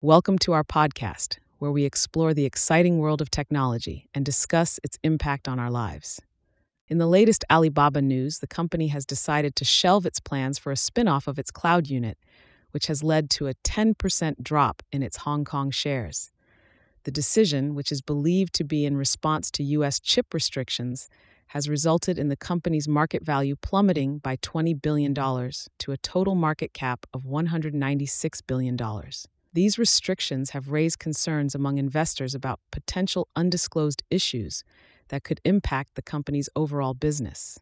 Welcome to our podcast, where we explore the exciting world of technology and discuss its impact on our lives. In the latest Alibaba news, the company has decided to shelve its plans for a spin off of its cloud unit, which has led to a 10% drop in its Hong Kong shares. The decision, which is believed to be in response to U.S. chip restrictions, has resulted in the company's market value plummeting by $20 billion to a total market cap of $196 billion. These restrictions have raised concerns among investors about potential undisclosed issues that could impact the company's overall business.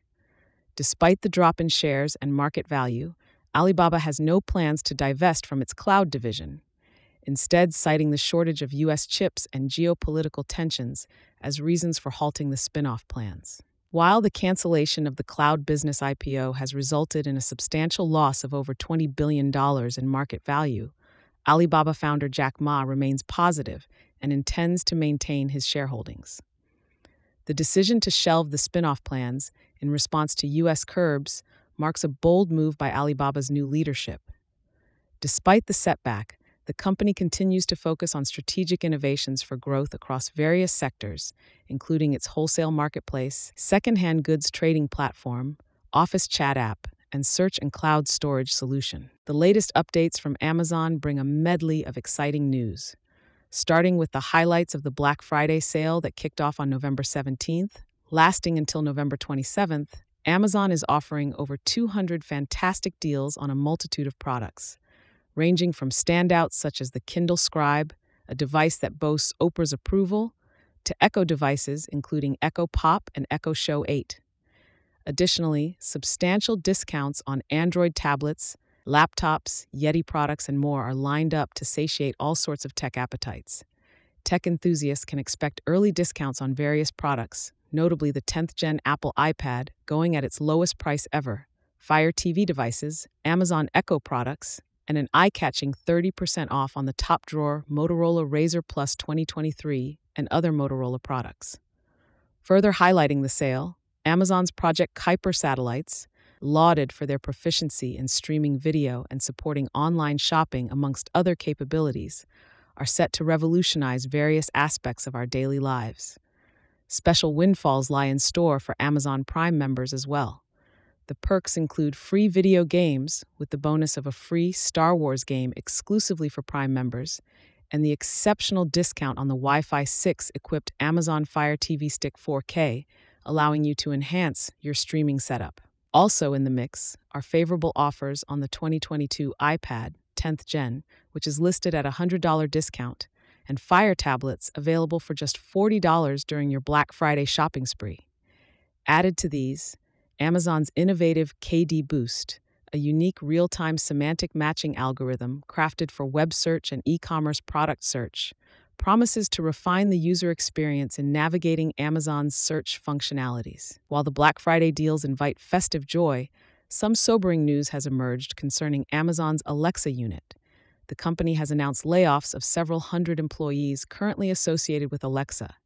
Despite the drop in shares and market value, Alibaba has no plans to divest from its cloud division, instead, citing the shortage of U.S. chips and geopolitical tensions as reasons for halting the spin off plans. While the cancellation of the cloud business IPO has resulted in a substantial loss of over $20 billion in market value, Alibaba founder Jack Ma remains positive and intends to maintain his shareholdings. The decision to shelve the spin off plans in response to U.S. curbs marks a bold move by Alibaba's new leadership. Despite the setback, the company continues to focus on strategic innovations for growth across various sectors, including its wholesale marketplace, secondhand goods trading platform, office chat app, and search and cloud storage solution. The latest updates from Amazon bring a medley of exciting news. Starting with the highlights of the Black Friday sale that kicked off on November 17th, lasting until November 27th, Amazon is offering over 200 fantastic deals on a multitude of products ranging from standouts such as the Kindle Scribe, a device that boasts Oprah's approval, to Echo devices including Echo Pop and Echo Show 8. Additionally, substantial discounts on Android tablets, laptops, Yeti products, and more are lined up to satiate all sorts of tech appetites. Tech enthusiasts can expect early discounts on various products, notably the 10th gen Apple iPad, going at its lowest price ever, Fire TV devices, Amazon Echo products, and an eye catching 30% off on the top drawer Motorola Razr Plus 2023 and other Motorola products. Further highlighting the sale, Amazon's Project Kuiper satellites, lauded for their proficiency in streaming video and supporting online shopping amongst other capabilities, are set to revolutionize various aspects of our daily lives. Special windfalls lie in store for Amazon Prime members as well. The perks include free video games with the bonus of a free Star Wars game exclusively for Prime members, and the exceptional discount on the Wi Fi 6 equipped Amazon Fire TV Stick 4K, allowing you to enhance your streaming setup. Also in the mix are favorable offers on the 2022 iPad 10th Gen, which is listed at a $100 discount, and Fire tablets available for just $40 during your Black Friday shopping spree. Added to these, Amazon's innovative KD Boost, a unique real time semantic matching algorithm crafted for web search and e commerce product search, promises to refine the user experience in navigating Amazon's search functionalities. While the Black Friday deals invite festive joy, some sobering news has emerged concerning Amazon's Alexa unit. The company has announced layoffs of several hundred employees currently associated with Alexa.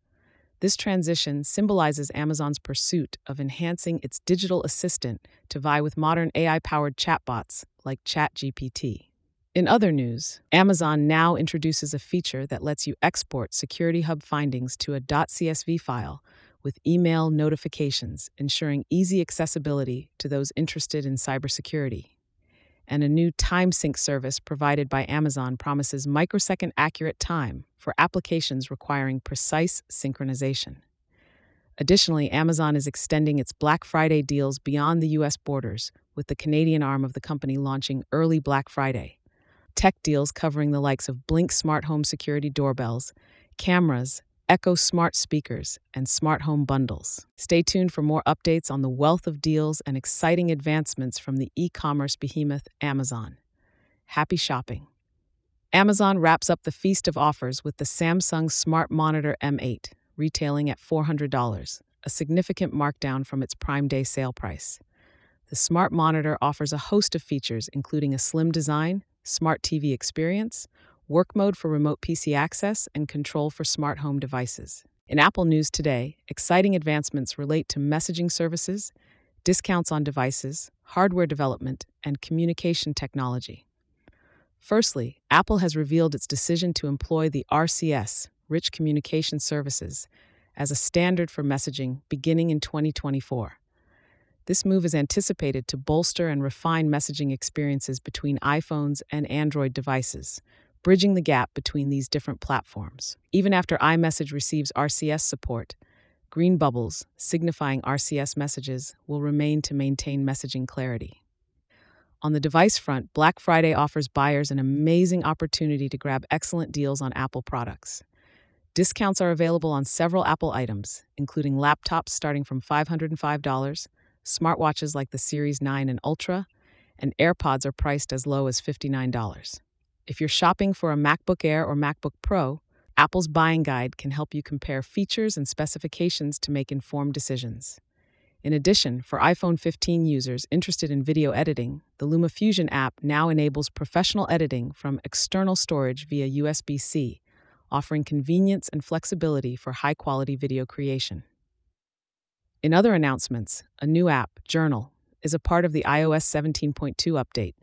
This transition symbolizes Amazon's pursuit of enhancing its digital assistant to vie with modern AI powered chatbots like ChatGPT. In other news, Amazon now introduces a feature that lets you export Security Hub findings to a .csv file with email notifications, ensuring easy accessibility to those interested in cybersecurity and a new time sync service provided by Amazon promises microsecond accurate time for applications requiring precise synchronization. Additionally, Amazon is extending its Black Friday deals beyond the U.S. borders, with the Canadian arm of the company launching early Black Friday. Tech deals covering the likes of Blink smart home security doorbells, cameras, Echo smart speakers, and smart home bundles. Stay tuned for more updates on the wealth of deals and exciting advancements from the e commerce behemoth Amazon. Happy shopping! Amazon wraps up the feast of offers with the Samsung Smart Monitor M8, retailing at $400, a significant markdown from its Prime Day sale price. The smart monitor offers a host of features, including a slim design, smart TV experience, work mode for remote PC access, and control for smart home devices. In Apple News today, exciting advancements relate to messaging services, discounts on devices, hardware development, and communication technology. Firstly, Apple has revealed its decision to employ the RCS, Rich Communication Services, as a standard for messaging beginning in 2024. This move is anticipated to bolster and refine messaging experiences between iPhones and Android devices, bridging the gap between these different platforms. Even after iMessage receives RCS support, green bubbles, signifying RCS messages, will remain to maintain messaging clarity. On the device front, Black Friday offers buyers an amazing opportunity to grab excellent deals on Apple products. Discounts are available on several Apple items, including laptops starting from $505, smartwatches like the Series 9 and Ultra, and AirPods are priced as low as $59. If you're shopping for a MacBook Air or MacBook Pro, Apple's buying guide can help you compare features and specifications to make informed decisions. In addition, for iPhone 15 users interested in video editing, the LumaFusion app now enables professional editing from external storage via USB C, offering convenience and flexibility for high quality video creation. In other announcements, a new app, Journal, is a part of the iOS 17.2 update,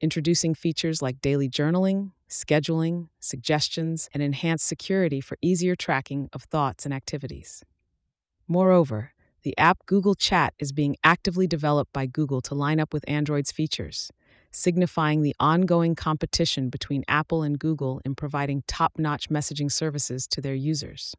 introducing features like daily journaling, scheduling, suggestions, and enhanced security for easier tracking of thoughts and activities. Moreover, the app Google Chat is being actively developed by Google to line up with Android's features, signifying the ongoing competition between Apple and Google in providing top notch messaging services to their users.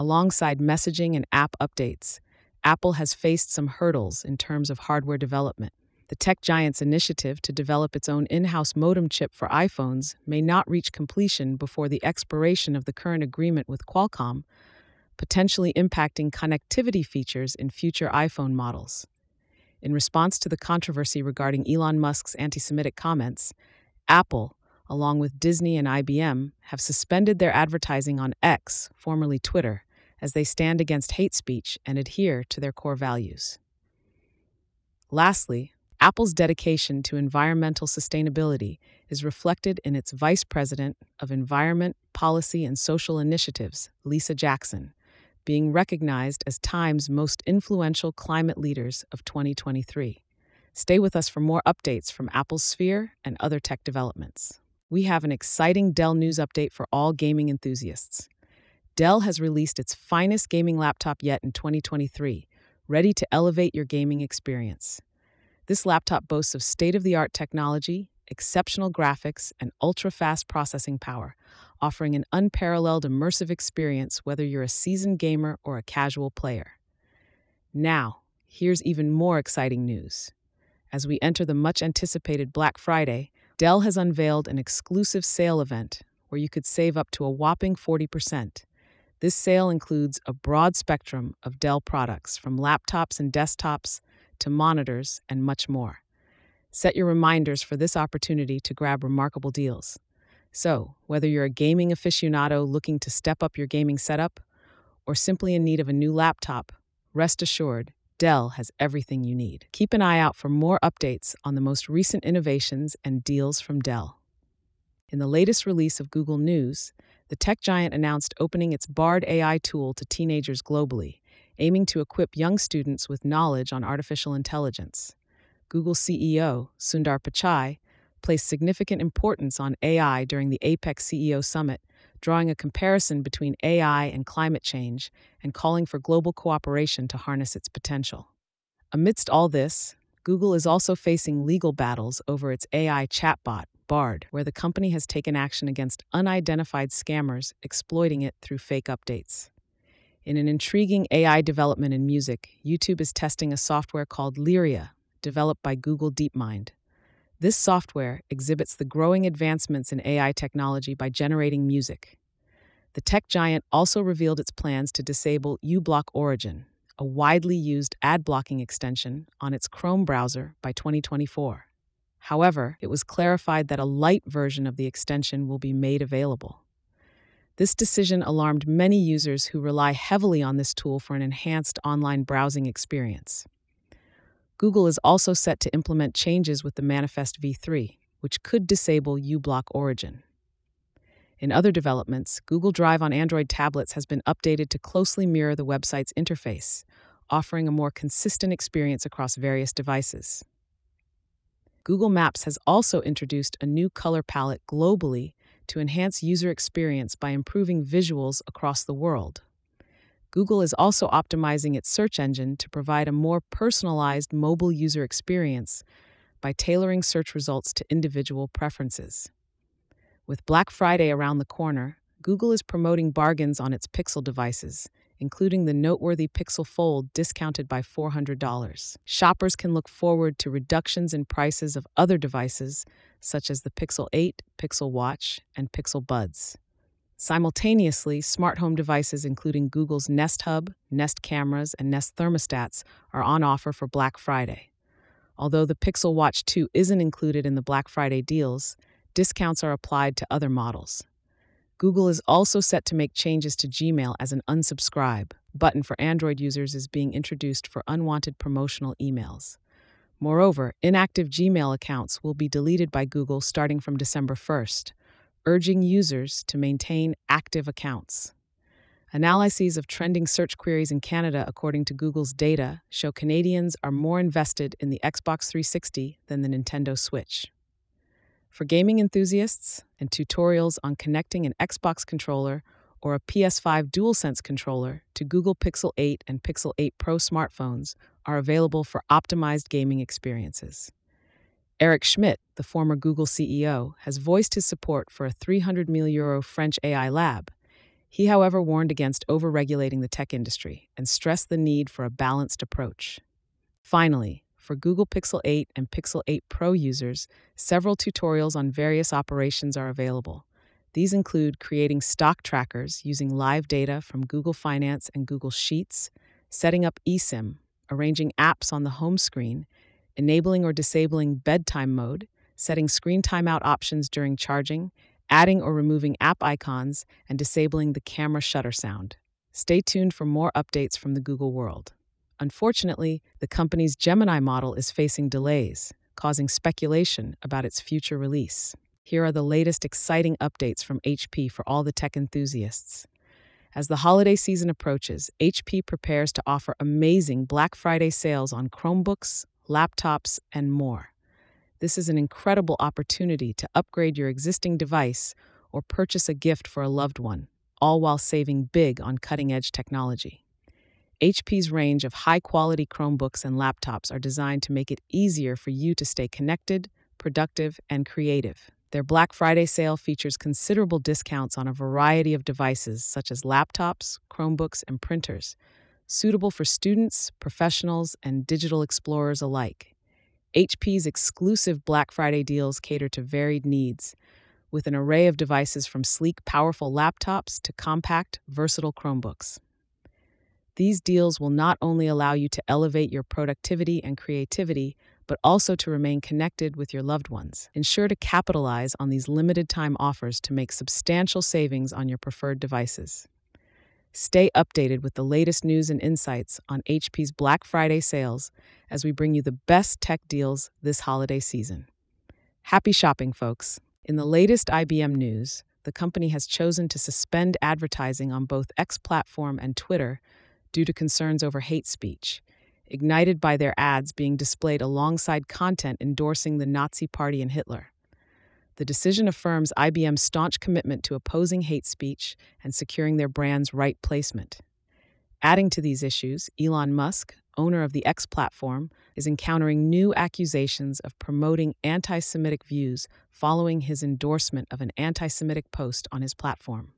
Alongside messaging and app updates, Apple has faced some hurdles in terms of hardware development. The tech giant's initiative to develop its own in house modem chip for iPhones may not reach completion before the expiration of the current agreement with Qualcomm, potentially impacting connectivity features in future iPhone models. In response to the controversy regarding Elon Musk's anti Semitic comments, Apple, along with Disney and IBM, have suspended their advertising on X, formerly Twitter, as they stand against hate speech and adhere to their core values. Lastly, Apple's dedication to environmental sustainability is reflected in its Vice President of Environment, Policy, and Social Initiatives, Lisa Jackson, being recognized as Time's most influential climate leaders of 2023. Stay with us for more updates from Apple's Sphere and other tech developments. We have an exciting Dell news update for all gaming enthusiasts. Dell has released its finest gaming laptop yet in 2023, ready to elevate your gaming experience. This laptop boasts of state-of-the-art technology, exceptional graphics, and ultra-fast processing power, offering an unparalleled immersive experience whether you're a seasoned gamer or a casual player. Now, here's even more exciting news. As we enter the much anticipated Black Friday, Dell has unveiled an exclusive sale event where you could save up to a whopping 40%. This sale includes a broad spectrum of Dell products, from laptops and desktops to monitors and much more. Set your reminders for this opportunity to grab remarkable deals. So, whether you're a gaming aficionado looking to step up your gaming setup or simply in need of a new laptop, rest assured, Dell has everything you need. Keep an eye out for more updates on the most recent innovations and deals from Dell. In the latest release of Google News, the tech giant announced opening its Bard AI tool to teenagers globally, aiming to equip young students with knowledge on artificial intelligence. Google CEO Sundar Pichai placed significant importance on AI during the APEC CEO summit, drawing a comparison between AI and climate change and calling for global cooperation to harness its potential. Amidst all this, Google is also facing legal battles over its AI chatbot, Where the company has taken action against unidentified scammers exploiting it through fake updates. In an intriguing AI development in music, YouTube is testing a software called Lyria, developed by Google DeepMind. This software exhibits the growing advancements in AI technology by generating music. The tech giant also revealed its plans to disable uBlock Origin, a widely used ad blocking extension, on its Chrome browser by 2024. However, it was clarified that a light version of the extension will be made available. This decision alarmed many users who rely heavily on this tool for an enhanced online browsing experience. Google is also set to implement changes with the Manifest v3, which could disable uBlock Origin. In other developments, Google Drive on Android tablets has been updated to closely mirror the website's interface, offering a more consistent experience across various devices. Google Maps has also introduced a new color palette globally to enhance user experience by improving visuals across the world. Google is also optimizing its search engine to provide a more personalized mobile user experience by tailoring search results to individual preferences. With Black Friday around the corner, Google is promoting bargains on its Pixel devices, including the noteworthy Pixel Fold discounted by $400. Shoppers can look forward to reductions in prices of other devices such as the Pixel 8, Pixel Watch, and Pixel Buds. Simultaneously, smart home devices including Google's Nest Hub, Nest cameras, and Nest thermostats are on offer for Black Friday. Although the Pixel Watch 2 isn't included in the Black Friday deals, discounts are applied to other models. Google is also set to make changes to Gmail as an unsubscribe button for Android users is being introduced for unwanted promotional emails. Moreover, inactive Gmail accounts will be deleted by Google starting from December 1st, urging users to maintain active accounts. Analyses of trending search queries in Canada, according to Google's data, show Canadians are more invested in the Xbox 360 than the Nintendo Switch. For gaming enthusiasts and tutorials on connecting an Xbox controller or a PS5 DualSense controller to Google Pixel 8 and Pixel 8 Pro smartphones are available for optimized gaming experiences. Eric Schmidt, the former Google CEO, has voiced his support for a 300 million euro French AI lab. He, however, warned against overregulating the tech industry and stressed the need for a balanced approach. Finally, for Google Pixel 8 and Pixel 8 Pro users, several tutorials on various operations are available. These include creating stock trackers using live data from Google Finance and Google Sheets, setting up eSIM, arranging apps on the home screen, enabling or disabling bedtime mode, setting screen timeout options during charging, adding or removing app icons, and disabling the camera shutter sound. Stay tuned for more updates from the Google world. Unfortunately, the company's Gemini model is facing delays, causing speculation about its future release. Here are the latest exciting updates from HP for all the tech enthusiasts. As the holiday season approaches, HP prepares to offer amazing Black Friday sales on Chromebooks, laptops, and more. This is an incredible opportunity to upgrade your existing device or purchase a gift for a loved one, all while saving big on cutting edge technology. HP's range of high quality Chromebooks and laptops are designed to make it easier for you to stay connected, productive, and creative. Their Black Friday sale features considerable discounts on a variety of devices such as laptops, Chromebooks, and printers, suitable for students, professionals, and digital explorers alike. HP's exclusive Black Friday deals cater to varied needs, with an array of devices from sleek, powerful laptops to compact, versatile Chromebooks. These deals will not only allow you to elevate your productivity and creativity, but also to remain connected with your loved ones. Ensure to capitalize on these limited time offers to make substantial savings on your preferred devices. Stay updated with the latest news and insights on HP's Black Friday sales as we bring you the best tech deals this holiday season. Happy shopping, folks! In the latest IBM news, the company has chosen to suspend advertising on both X platform and Twitter due to concerns over hate speech, ignited by their ads being displayed alongside content endorsing the Nazi Party and Hitler. The decision affirms IBM's staunch commitment to opposing hate speech and securing their brand's right placement. Adding to these issues, Elon Musk, owner of the X platform, is encountering new accusations of promoting anti Semitic views following his endorsement of an anti Semitic post on his platform.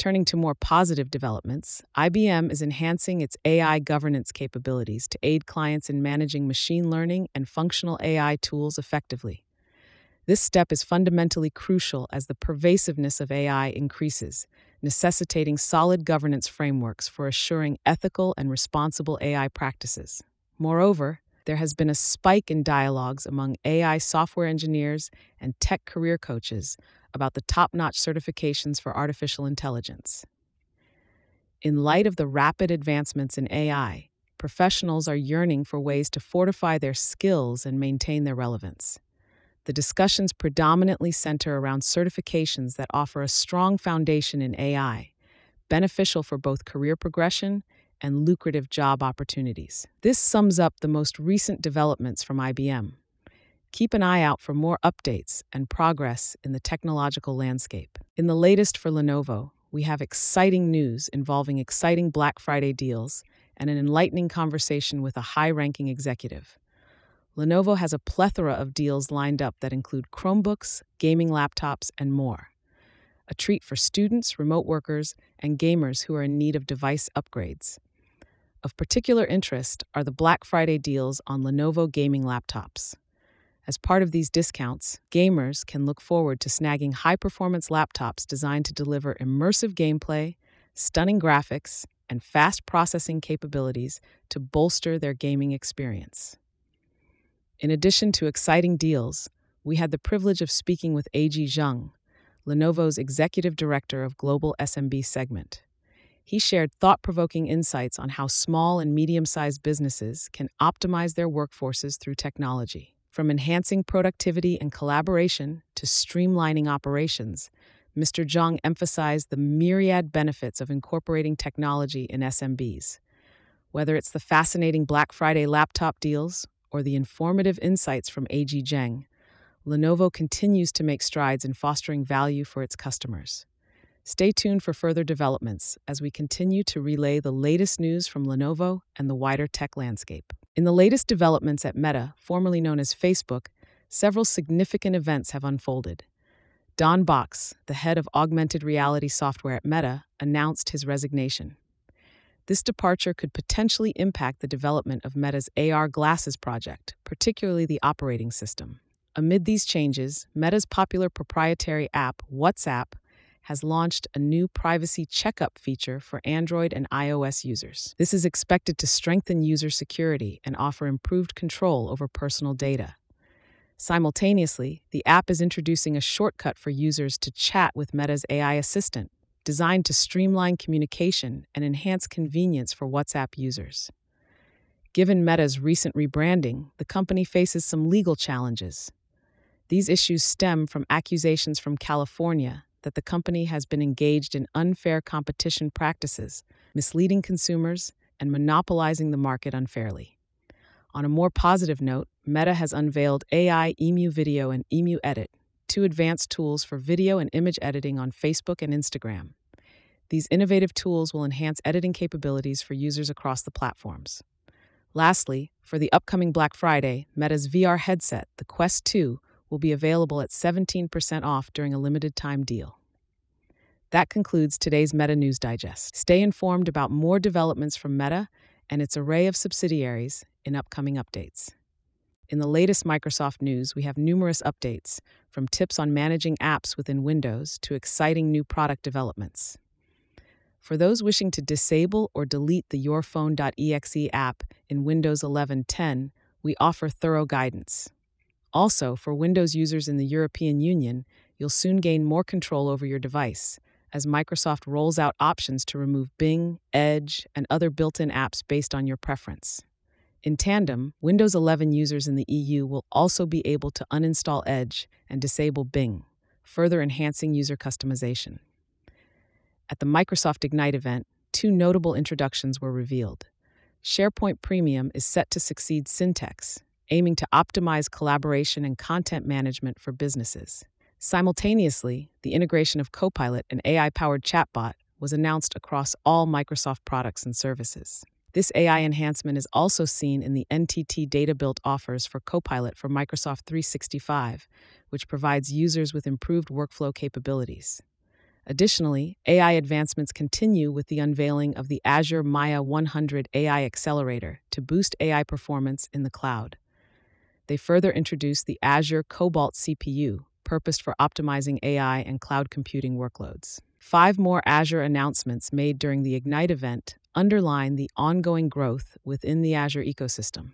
Turning to more positive developments, IBM is enhancing its AI governance capabilities to aid clients in managing machine learning and functional AI tools effectively. This step is fundamentally crucial as the pervasiveness of AI increases, necessitating solid governance frameworks for assuring ethical and responsible AI practices. Moreover, there has been a spike in dialogues among AI software engineers and tech career coaches about the top notch certifications for artificial intelligence. In light of the rapid advancements in AI, professionals are yearning for ways to fortify their skills and maintain their relevance. The discussions predominantly center around certifications that offer a strong foundation in AI, beneficial for both career progression and lucrative job opportunities. This sums up the most recent developments from IBM. Keep an eye out for more updates and progress in the technological landscape. In the latest for Lenovo, we have exciting news involving exciting Black Friday deals and an enlightening conversation with a high ranking executive. Lenovo has a plethora of deals lined up that include Chromebooks, gaming laptops, and more. A treat for students, remote workers, and gamers who are in need of device upgrades. Of particular interest are the Black Friday deals on Lenovo gaming laptops. As part of these discounts, gamers can look forward to snagging high performance laptops designed to deliver immersive gameplay, stunning graphics, and fast processing capabilities to bolster their gaming experience. In addition to exciting deals, we had the privilege of speaking with Aijie Zheng, Lenovo's Executive Director of Global SMB Segment. He shared thought provoking insights on how small and medium sized businesses can optimize their workforces through technology. From enhancing productivity and collaboration to streamlining operations, Mr. Zhang emphasized the myriad benefits of incorporating technology in SMBs. Whether it's the fascinating Black Friday laptop deals or the informative insights from Aijie Zheng, Lenovo continues to make strides in fostering value for its customers. Stay tuned for further developments as we continue to relay the latest news from Lenovo and the wider tech landscape. In the latest developments at Meta, formerly known as Facebook, several significant events have unfolded. Don Box, the head of augmented reality software at Meta, announced his resignation. This departure could potentially impact the development of Meta's AR glasses project, particularly the operating system. Amid these changes, Meta's popular proprietary app, WhatsApp, has launched a new privacy checkup feature for Android and iOS users. This is expected to strengthen user security and offer improved control over personal data. Simultaneously, the app is introducing a shortcut for users to chat with Meta's AI assistant, designed to streamline communication and enhance convenience for WhatsApp users. Given Meta's recent rebranding, the company faces some legal challenges. These issues stem from accusations from California that the company has been engaged in unfair competition practices, misleading consumers, and monopolizing the market unfairly. On a more positive note, Meta has unveiled AI Emu Video and Emu Edit, two advanced tools for video and image editing on Facebook and Instagram. These innovative tools will enhance editing capabilities for users across the platforms. Lastly, for the upcoming Black Friday, Meta's VR headset, the Quest 2, will be available at 17% off during a limited time deal. That concludes today's Meta News Digest. Stay informed about more developments from Meta and its array of subsidiaries in upcoming updates. In the latest Microsoft news, we have numerous updates, from tips on managing apps within Windows to exciting new product developments. For those wishing to disable or delete the yourphone.exe app in Windows 11 10, we offer thorough guidance. Also, for Windows users in the European Union, you'll soon gain more control over your device as Microsoft rolls out options to remove Bing, Edge, and other built in apps based on your preference. In tandem, Windows 11 users in the EU will also be able to uninstall Edge and disable Bing, further enhancing user customization. At the Microsoft Ignite event, two notable introductions were revealed. SharePoint Premium is set to succeed Syntex, aiming to optimize collaboration and content management for businesses. Simultaneously, the integration of Copilot, an AI powered chatbot, was announced across all Microsoft products and services. This AI enhancement is also seen in the NTT Data Built offers for Copilot for Microsoft 365, which provides users with improved workflow capabilities. Additionally, AI advancements continue with the unveiling of the Azure Maia 100 AI Accelerator to boost AI performance in the cloud. They further introduced the Azure Cobalt CPU, purposed for optimizing AI and cloud computing workloads. Five more Azure announcements made during the Ignite event underline the ongoing growth within the Azure ecosystem.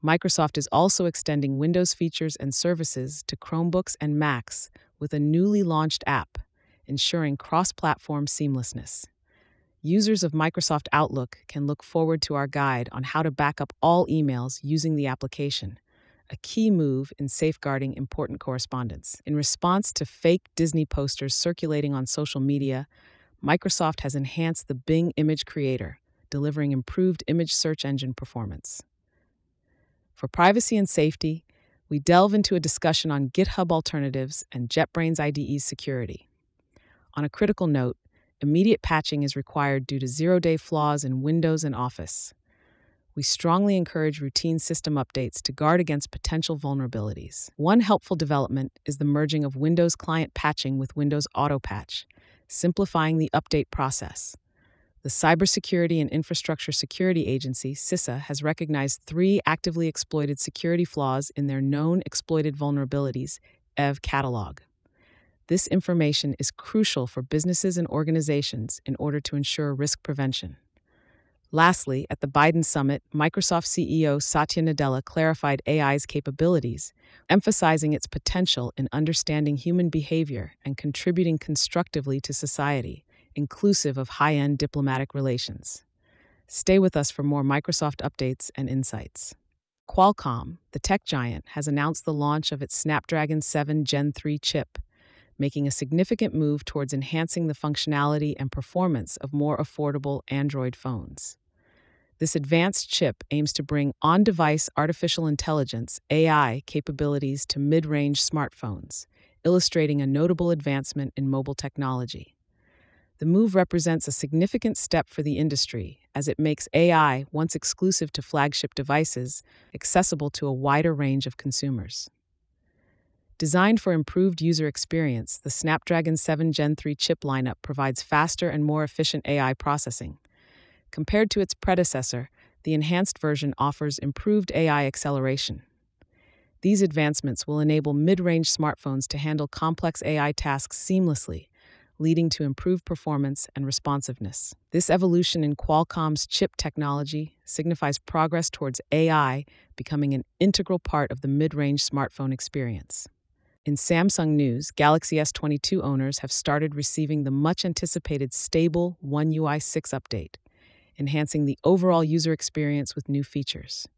Microsoft is also extending Windows features and services to Chromebooks and Macs with a newly launched app, ensuring cross platform seamlessness. Users of Microsoft Outlook can look forward to our guide on how to back up all emails using the application a key move in safeguarding important correspondence. In response to fake Disney posters circulating on social media, Microsoft has enhanced the Bing image creator, delivering improved image search engine performance. For privacy and safety, we delve into a discussion on GitHub alternatives and JetBrains IDE's security. On a critical note, immediate patching is required due to zero day flaws in Windows and Office. We strongly encourage routine system updates to guard against potential vulnerabilities. One helpful development is the merging of Windows client patching with Windows Auto Patch, simplifying the update process. The Cybersecurity and Infrastructure Security Agency, CISA, has recognized three actively exploited security flaws in their known exploited vulnerabilities, EV catalog. This information is crucial for businesses and organizations in order to ensure risk prevention. Lastly, at the Biden summit, Microsoft CEO Satya Nadella clarified AI's capabilities, emphasizing its potential in understanding human behavior and contributing constructively to society inclusive of high end diplomatic relations. Stay with us for more Microsoft updates and insights. Qualcomm, the tech giant, has announced the launch of its Snapdragon 7 Gen 3 chip, making a significant move towards enhancing the functionality and performance of more affordable Android phones. This advanced chip aims to bring on device artificial intelligence AI capabilities to mid range smartphones, illustrating a notable advancement in mobile technology. The move represents a significant step for the industry as it makes AI, once exclusive to flagship devices, accessible to a wider range of consumers. Designed for improved user experience, the Snapdragon 7 Gen 3 chip lineup provides faster and more efficient AI processing. Compared to its predecessor, the enhanced version offers improved AI acceleration. These advancements will enable mid range smartphones to handle complex AI tasks seamlessly leading to improved performance and responsiveness. This evolution in Qualcomm's chip technology signifies progress towards AI becoming an integral part of the mid range smartphone experience. In Samsung news, Galaxy S22 owners have started receiving the much anticipated stable One UI 6 update, enhancing the overall user experience with new features.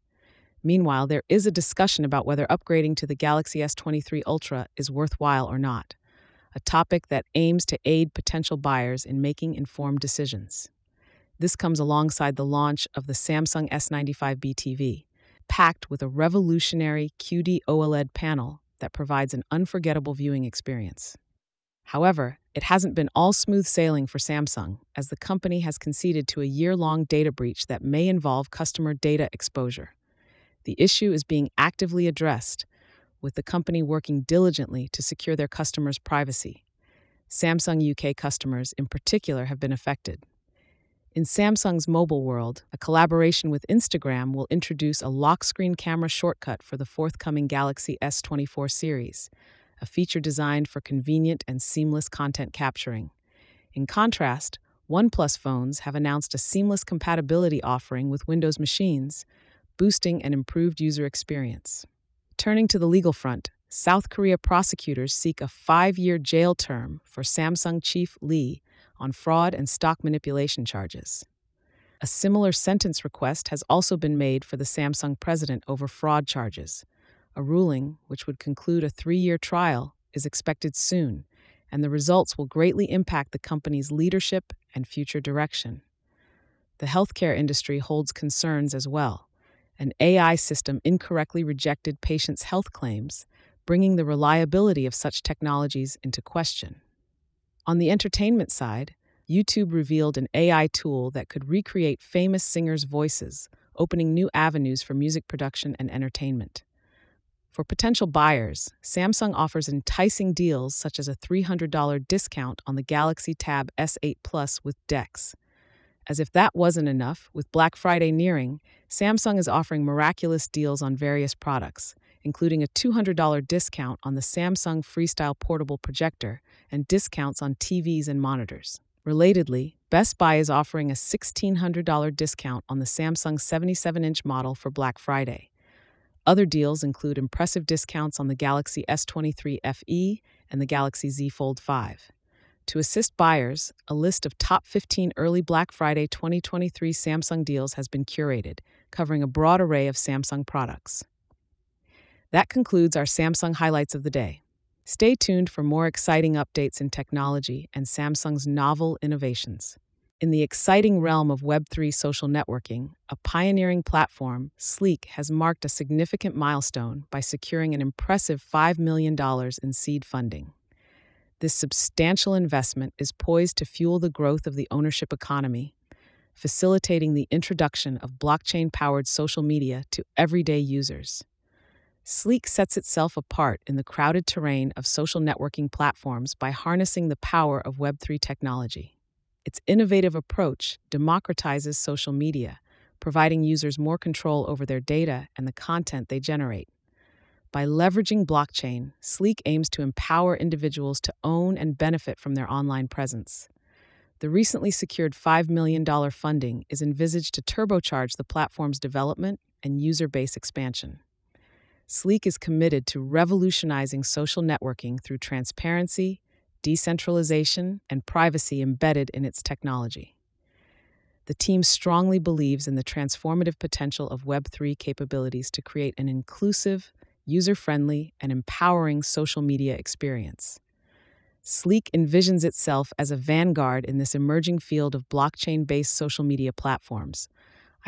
Meanwhile, there is a discussion about whether upgrading to the Galaxy S23 Ultra is worthwhile or not a topic that aims to aid potential buyers in making informed decisions. This comes alongside the launch of the Samsung S95B TV, packed with a revolutionary QD OLED panel that provides an unforgettable viewing experience. However, it hasn't been all smooth sailing for Samsung, as the company has conceded to a year long data breach that may involve customer data exposure. The issue is being actively addressed, with the company working diligently to secure their customers' privacy. Samsung UK customers, in particular, have been affected. In Samsung's mobile world, a collaboration with Instagram will introduce a lock screen camera shortcut for the forthcoming Galaxy S24 series, a feature designed for convenient and seamless content capturing. In contrast, OnePlus phones have announced a seamless compatibility offering with Windows machines, boosting an improved user experience. Turning to the legal front, South Korea prosecutors seek a five year jail term for Samsung chief Lee on fraud and stock manipulation charges. A similar sentence request has also been made for the Samsung president over fraud charges. A ruling, which would conclude a three year trial, is expected soon, and the results will greatly impact the company's leadership and future direction. The healthcare industry holds concerns as well an AI system incorrectly rejected patients' health claims, bringing the reliability of such technologies into question. On the entertainment side, YouTube revealed an AI tool that could recreate famous singers' voices, opening new avenues for music production and entertainment. For potential buyers, Samsung offers enticing deals such as a $300 discount on the Galaxy Tab S8 Plus with DeX, as if that wasn't enough, with Black Friday nearing, Samsung is offering miraculous deals on various products, including a $200 discount on the Samsung Freestyle portable projector and discounts on TVs and monitors. Relatedly, Best Buy is offering a $1,600 discount on the Samsung 77 inch model for Black Friday. Other deals include impressive discounts on the Galaxy S23 FE and the Galaxy Z Fold 5. To assist buyers, a list of top 15 early Black Friday 2023 Samsung deals has been curated, covering a broad array of Samsung products. That concludes our Samsung highlights of the day. Stay tuned for more exciting updates in technology and Samsung's novel innovations. In the exciting realm of Web3 social networking, a pioneering platform, Sleek, has marked a significant milestone by securing an impressive $5 million in seed funding. This substantial investment is poised to fuel the growth of the ownership economy, facilitating the introduction of blockchain powered social media to everyday users. Sleek sets itself apart in the crowded terrain of social networking platforms by harnessing the power of Web3 technology. Its innovative approach democratizes social media, providing users more control over their data and the content they generate. By leveraging blockchain, Sleek aims to empower individuals to own and benefit from their online presence. The recently secured $5 million funding is envisaged to turbocharge the platform's development and user base expansion. Sleek is committed to revolutionizing social networking through transparency, decentralization, and privacy embedded in its technology. The team strongly believes in the transformative potential of Web3 capabilities to create an inclusive, user friendly, and empowering social media experience. Sleek envisions itself as a vanguard in this emerging field of blockchain based social media platforms,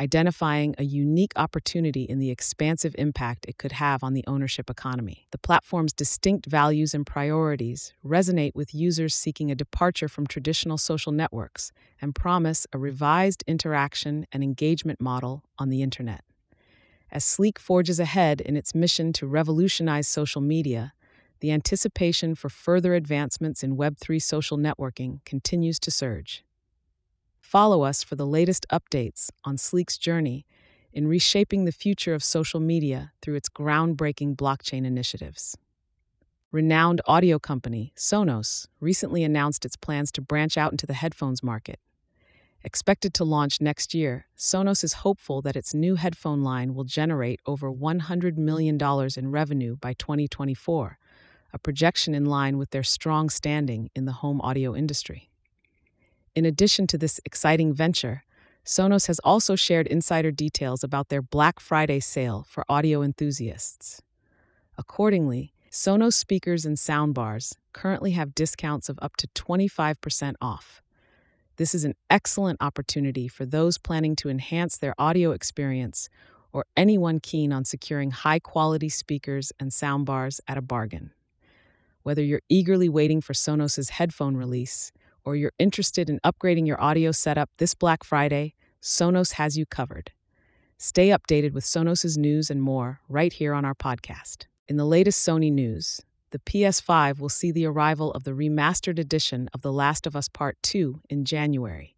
identifying a unique opportunity in the expansive impact it could have on the ownership economy. The platform's distinct values and priorities resonate with users seeking a departure from traditional social networks and promise a revised interaction and engagement model on the internet. As Sleek forges ahead in its mission to revolutionize social media, the anticipation for further advancements in Web3 social networking continues to surge. Follow us for the latest updates on Sleek's journey in reshaping the future of social media through its groundbreaking blockchain initiatives. Renowned audio company Sonos recently announced its plans to branch out into the headphones market. Expected to launch next year, Sonos is hopeful that its new headphone line will generate over $100 million in revenue by 2024, a projection in line with their strong standing in the home audio industry. In addition to this exciting venture, Sonos has also shared insider details about their Black Friday sale for audio enthusiasts. Accordingly, Sonos speakers and soundbars currently have discounts of up to 25% off. This is an excellent opportunity for those planning to enhance their audio experience or anyone keen on securing high quality speakers and soundbars at a bargain. Whether you're eagerly waiting for Sonos's headphone release or you're interested in upgrading your audio setup this Black Friday, Sonos has you covered. Stay updated with Sonos's news and more right here on our podcast. In the latest Sony news, the PS5 will see the arrival of the remastered edition of The Last of Us Part 2 in January.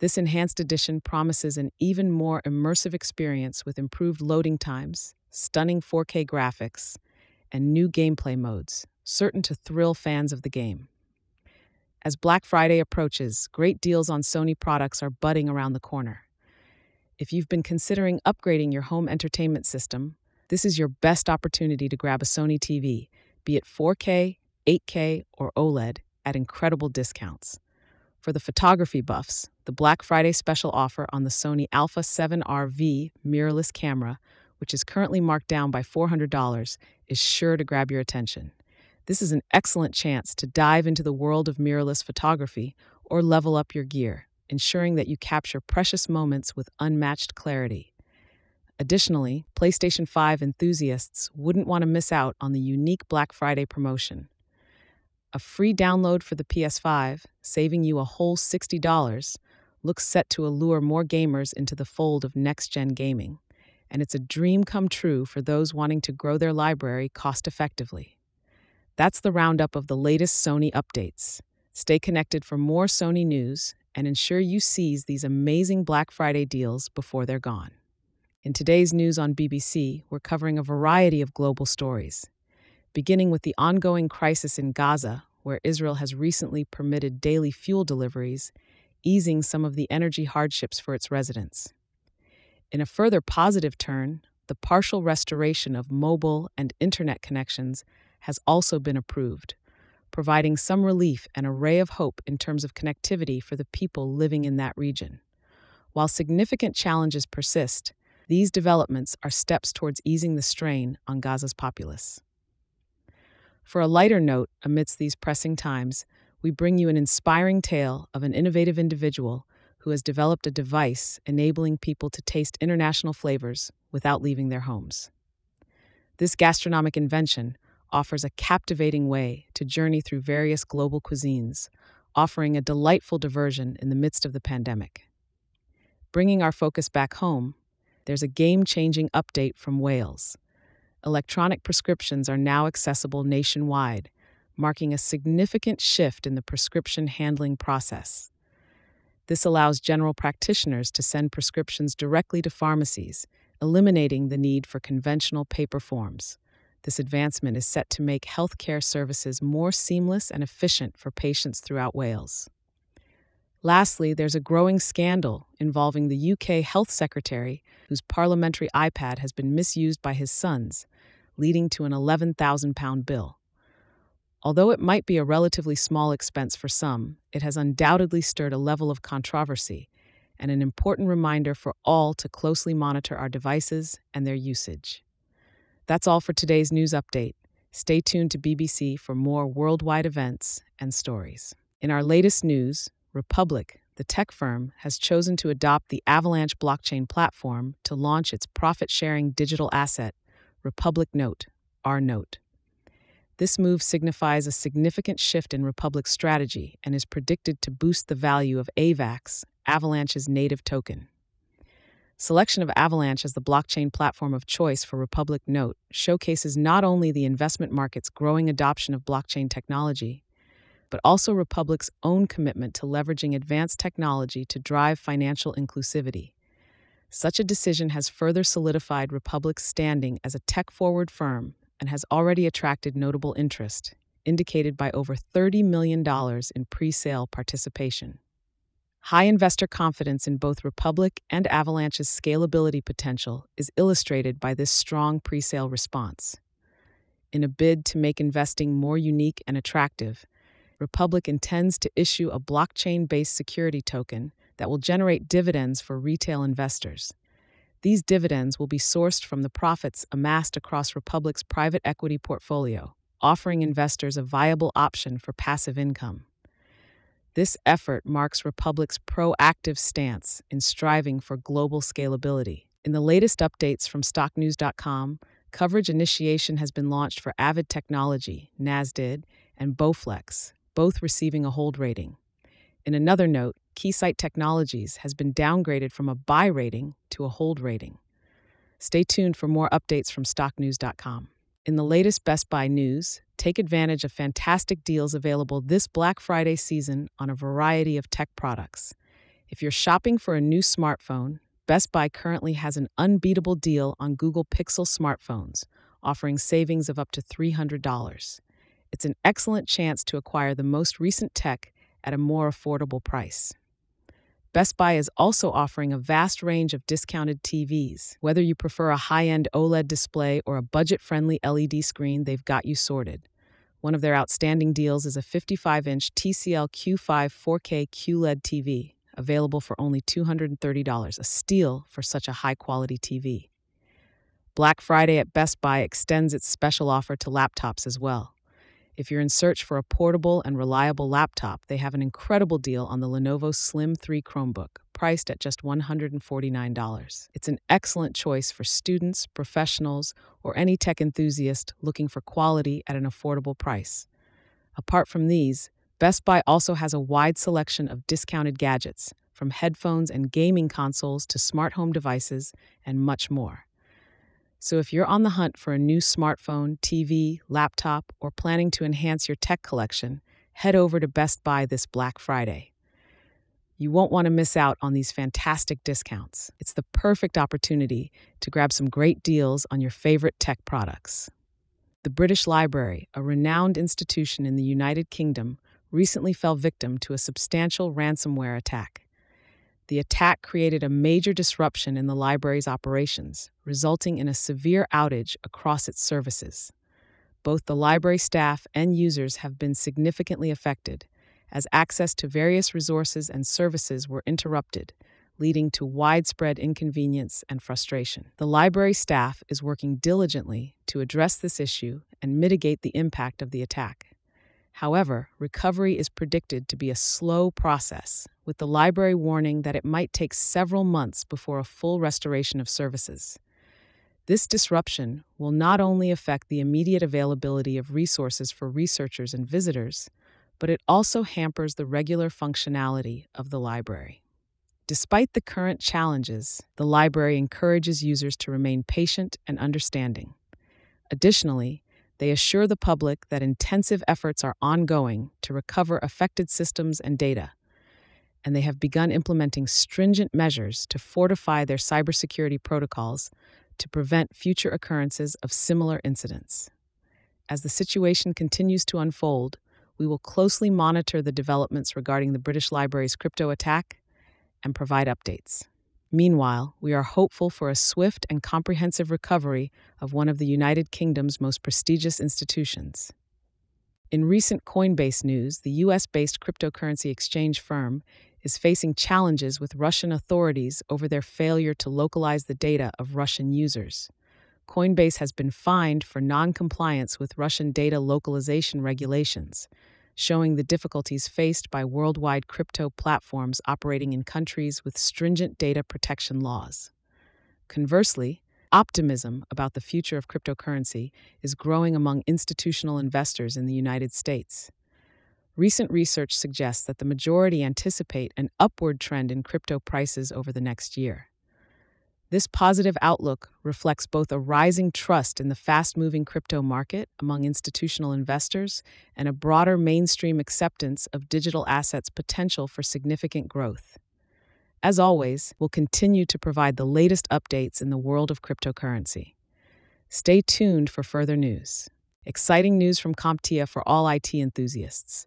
This enhanced edition promises an even more immersive experience with improved loading times, stunning 4K graphics, and new gameplay modes, certain to thrill fans of the game. As Black Friday approaches, great deals on Sony products are budding around the corner. If you've been considering upgrading your home entertainment system, this is your best opportunity to grab a Sony TV be it 4K, 8K, or OLED, at incredible discounts. For the photography buffs, the Black Friday special offer on the Sony Alpha 7RV mirrorless camera, which is currently marked down by $400, is sure to grab your attention. This is an excellent chance to dive into the world of mirrorless photography or level up your gear, ensuring that you capture precious moments with unmatched clarity. Additionally, PlayStation 5 enthusiasts wouldn't want to miss out on the unique Black Friday promotion. A free download for the PS5, saving you a whole $60, looks set to allure more gamers into the fold of next gen gaming, and it's a dream come true for those wanting to grow their library cost effectively. That's the roundup of the latest Sony updates. Stay connected for more Sony news and ensure you seize these amazing Black Friday deals before they're gone. In today's news on BBC, we're covering a variety of global stories, beginning with the ongoing crisis in Gaza, where Israel has recently permitted daily fuel deliveries, easing some of the energy hardships for its residents. In a further positive turn, the partial restoration of mobile and internet connections has also been approved, providing some relief and a ray of hope in terms of connectivity for the people living in that region. While significant challenges persist, these developments are steps towards easing the strain on Gaza's populace. For a lighter note amidst these pressing times, we bring you an inspiring tale of an innovative individual who has developed a device enabling people to taste international flavors without leaving their homes. This gastronomic invention offers a captivating way to journey through various global cuisines, offering a delightful diversion in the midst of the pandemic. Bringing our focus back home, there's a game changing update from Wales. Electronic prescriptions are now accessible nationwide, marking a significant shift in the prescription handling process. This allows general practitioners to send prescriptions directly to pharmacies, eliminating the need for conventional paper forms. This advancement is set to make healthcare services more seamless and efficient for patients throughout Wales. Lastly, there's a growing scandal involving the UK Health Secretary, whose parliamentary iPad has been misused by his sons, leading to an £11,000 bill. Although it might be a relatively small expense for some, it has undoubtedly stirred a level of controversy and an important reminder for all to closely monitor our devices and their usage. That's all for today's news update. Stay tuned to BBC for more worldwide events and stories. In our latest news, Republic, the tech firm, has chosen to adopt the Avalanche blockchain platform to launch its profit sharing digital asset, Republic Note, R Note. This move signifies a significant shift in Republic's strategy and is predicted to boost the value of AVAX, Avalanche's native token. Selection of Avalanche as the blockchain platform of choice for Republic Note showcases not only the investment market's growing adoption of blockchain technology, but also Republic's own commitment to leveraging advanced technology to drive financial inclusivity. Such a decision has further solidified Republic's standing as a tech forward firm and has already attracted notable interest, indicated by over $30 million in pre sale participation. High investor confidence in both Republic and Avalanche's scalability potential is illustrated by this strong presale response. In a bid to make investing more unique and attractive, Republic intends to issue a blockchain based security token that will generate dividends for retail investors. These dividends will be sourced from the profits amassed across Republic's private equity portfolio, offering investors a viable option for passive income. This effort marks Republic's proactive stance in striving for global scalability. In the latest updates from StockNews.com, coverage initiation has been launched for Avid Technology, NASDID, and Bowflex, both receiving a hold rating. In another note, Keysight Technologies has been downgraded from a buy rating to a hold rating. Stay tuned for more updates from StockNews.com. In the latest Best Buy news, take advantage of fantastic deals available this Black Friday season on a variety of tech products. If you're shopping for a new smartphone, Best Buy currently has an unbeatable deal on Google Pixel smartphones, offering savings of up to $300. It's an excellent chance to acquire the most recent tech at a more affordable price. Best Buy is also offering a vast range of discounted TVs. Whether you prefer a high end OLED display or a budget friendly LED screen, they've got you sorted. One of their outstanding deals is a 55 inch TCL Q5 4K QLED TV, available for only $230, a steal for such a high quality TV. Black Friday at Best Buy extends its special offer to laptops as well. If you're in search for a portable and reliable laptop, they have an incredible deal on the Lenovo Slim 3 Chromebook, priced at just $149. It's an excellent choice for students, professionals, or any tech enthusiast looking for quality at an affordable price. Apart from these, Best Buy also has a wide selection of discounted gadgets, from headphones and gaming consoles to smart home devices, and much more. So if you're on the hunt for a new smartphone, TV, laptop, or planning to enhance your tech collection, head over to Best Buy this Black Friday. You won't want to miss out on these fantastic discounts. It's the perfect opportunity to grab some great deals on your favorite tech products. The British Library, a renowned institution in the United Kingdom, recently fell victim to a substantial ransomware attack. The attack created a major disruption in the library's operations, resulting in a severe outage across its services. Both the library staff and users have been significantly affected, as access to various resources and services were interrupted, leading to widespread inconvenience and frustration. The library staff is working diligently to address this issue and mitigate the impact of the attack. However, recovery is predicted to be a slow process, with the library warning that it might take several months before a full restoration of services. This disruption will not only affect the immediate availability of resources for researchers and visitors, but it also hampers the regular functionality of the library. Despite the current challenges, the library encourages users to remain patient and understanding. Additionally, they assure the public that intensive efforts are ongoing to recover affected systems and data, and they have begun implementing stringent measures to fortify their cybersecurity protocols to prevent future occurrences of similar incidents. As the situation continues to unfold, we will closely monitor the developments regarding the British Library's crypto attack and provide updates. Meanwhile, we are hopeful for a swift and comprehensive recovery of one of the United Kingdom's most prestigious institutions. In recent Coinbase news, the US based cryptocurrency exchange firm is facing challenges with Russian authorities over their failure to localize the data of Russian users. Coinbase has been fined for non compliance with Russian data localization regulations, showing the difficulties faced by worldwide crypto platforms operating in countries with stringent data protection laws. Conversely, optimism about the future of cryptocurrency is growing among institutional investors in the United States. Recent research suggests that the majority anticipate an upward trend in crypto prices over the next year. This positive outlook reflects both a rising trust in the fast moving crypto market among institutional investors and a broader mainstream acceptance of digital assets' potential for significant growth. As always, we'll continue to provide the latest updates in the world of cryptocurrency. Stay tuned for further news. Exciting news from CompTIA for all IT enthusiasts.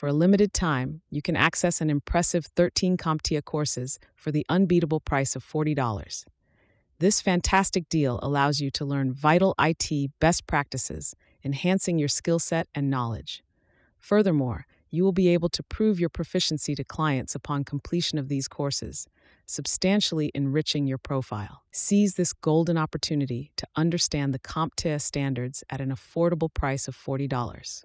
For a limited time, you can access an impressive 13 CompTIA courses for the unbeatable price of $40. This fantastic deal allows you to learn vital IT best practices, enhancing your skill set and knowledge. Furthermore, you will be able to prove your proficiency to clients upon completion of these courses, substantially enriching your profile. Seize this golden opportunity to understand the CompTIA standards at an affordable price of $40.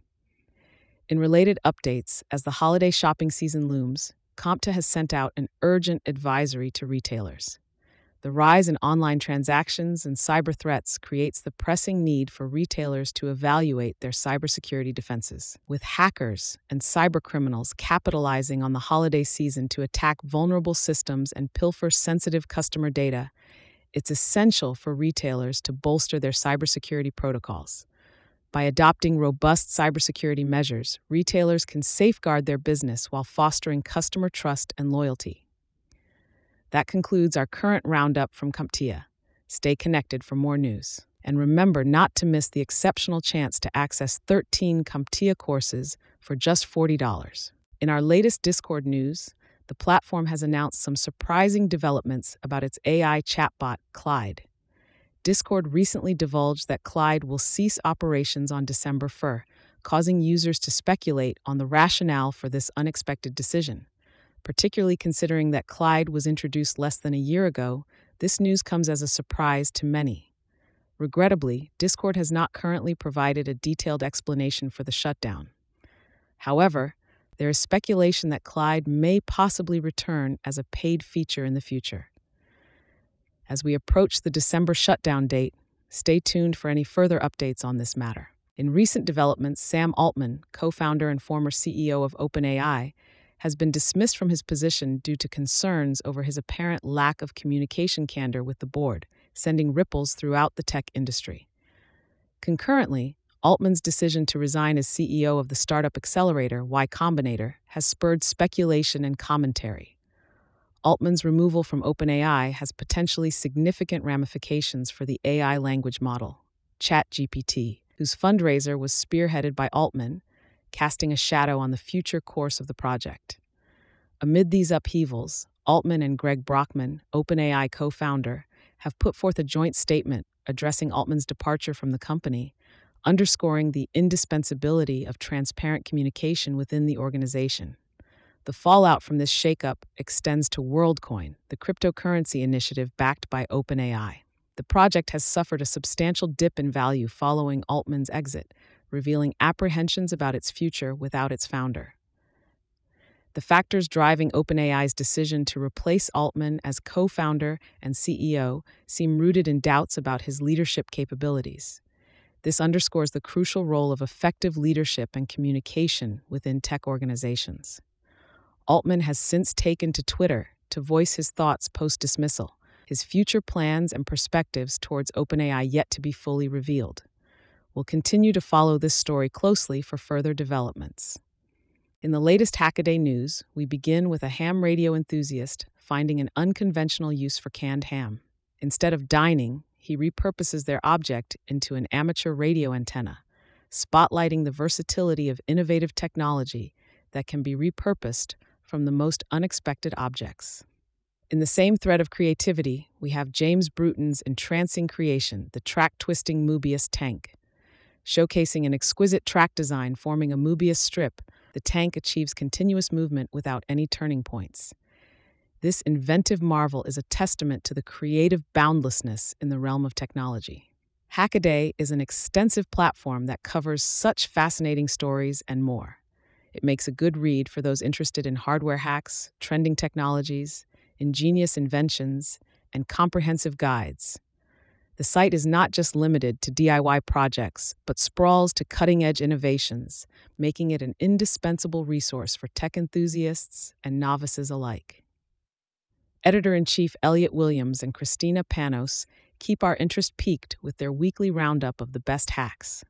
In related updates, as the holiday shopping season looms, CompTIA has sent out an urgent advisory to retailers. The rise in online transactions and cyber threats creates the pressing need for retailers to evaluate their cybersecurity defenses. With hackers and cybercriminals capitalizing on the holiday season to attack vulnerable systems and pilfer sensitive customer data, it's essential for retailers to bolster their cybersecurity protocols. By adopting robust cybersecurity measures, retailers can safeguard their business while fostering customer trust and loyalty. That concludes our current roundup from CompTIA. Stay connected for more news. And remember not to miss the exceptional chance to access 13 CompTIA courses for just $40. In our latest Discord news, the platform has announced some surprising developments about its AI chatbot, Clyde. Discord recently divulged that Clyde will cease operations on December 1, causing users to speculate on the rationale for this unexpected decision. Particularly considering that Clyde was introduced less than a year ago, this news comes as a surprise to many. Regrettably, Discord has not currently provided a detailed explanation for the shutdown. However, there is speculation that Clyde may possibly return as a paid feature in the future. As we approach the December shutdown date, stay tuned for any further updates on this matter. In recent developments, Sam Altman, co founder and former CEO of OpenAI, has been dismissed from his position due to concerns over his apparent lack of communication candor with the board, sending ripples throughout the tech industry. Concurrently, Altman's decision to resign as CEO of the startup accelerator Y Combinator has spurred speculation and commentary. Altman's removal from OpenAI has potentially significant ramifications for the AI language model, ChatGPT, whose fundraiser was spearheaded by Altman, casting a shadow on the future course of the project. Amid these upheavals, Altman and Greg Brockman, OpenAI co founder, have put forth a joint statement addressing Altman's departure from the company, underscoring the indispensability of transparent communication within the organization. The fallout from this shakeup extends to WorldCoin, the cryptocurrency initiative backed by OpenAI. The project has suffered a substantial dip in value following Altman's exit, revealing apprehensions about its future without its founder. The factors driving OpenAI's decision to replace Altman as co founder and CEO seem rooted in doubts about his leadership capabilities. This underscores the crucial role of effective leadership and communication within tech organizations. Altman has since taken to Twitter to voice his thoughts post dismissal, his future plans and perspectives towards OpenAI yet to be fully revealed. We'll continue to follow this story closely for further developments. In the latest Hackaday news, we begin with a ham radio enthusiast finding an unconventional use for canned ham. Instead of dining, he repurposes their object into an amateur radio antenna, spotlighting the versatility of innovative technology that can be repurposed from the most unexpected objects. In the same thread of creativity, we have James Bruton's entrancing creation, the track twisting Mobius tank. Showcasing an exquisite track design forming a Mobius strip the tank achieves continuous movement without any turning points. This inventive marvel is a testament to the creative boundlessness in the realm of technology. Hackaday is an extensive platform that covers such fascinating stories and more. It makes a good read for those interested in hardware hacks, trending technologies, ingenious inventions, and comprehensive guides. The site is not just limited to DIY projects, but sprawls to cutting edge innovations, making it an indispensable resource for tech enthusiasts and novices alike. Editor in chief Elliot Williams and Kristina Panos keep our interest piqued with their weekly roundup of the best hacks.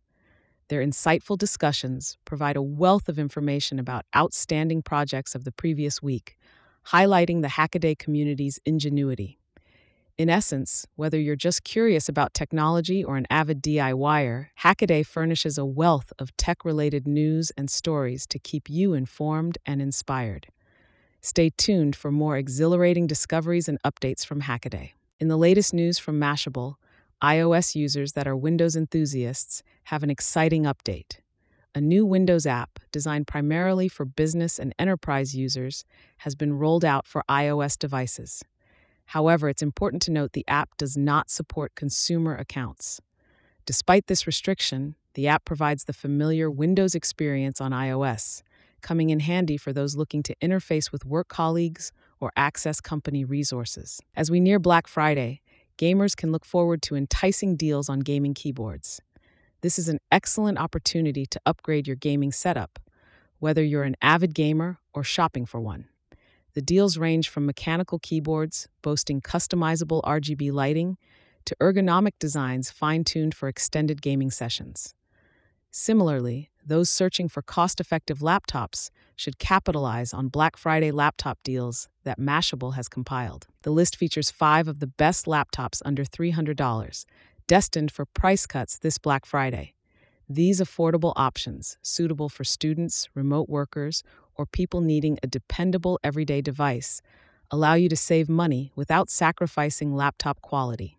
Their insightful discussions provide a wealth of information about outstanding projects of the previous week, highlighting the Hackaday community's ingenuity. In essence, whether you're just curious about technology or an avid DIYer, Hackaday furnishes a wealth of tech related news and stories to keep you informed and inspired. Stay tuned for more exhilarating discoveries and updates from Hackaday. In the latest news from Mashable, iOS users that are Windows enthusiasts have an exciting update. A new Windows app, designed primarily for business and enterprise users, has been rolled out for iOS devices. However, it's important to note the app does not support consumer accounts. Despite this restriction, the app provides the familiar Windows experience on iOS, coming in handy for those looking to interface with work colleagues or access company resources. As we near Black Friday, gamers can look forward to enticing deals on gaming keyboards. This is an excellent opportunity to upgrade your gaming setup, whether you're an avid gamer or shopping for one. The deals range from mechanical keyboards boasting customizable RGB lighting to ergonomic designs fine tuned for extended gaming sessions. Similarly, those searching for cost effective laptops should capitalize on Black Friday laptop deals that Mashable has compiled. The list features five of the best laptops under $300, destined for price cuts this Black Friday. These affordable options, suitable for students, remote workers, or people needing a dependable everyday device, allow you to save money without sacrificing laptop quality.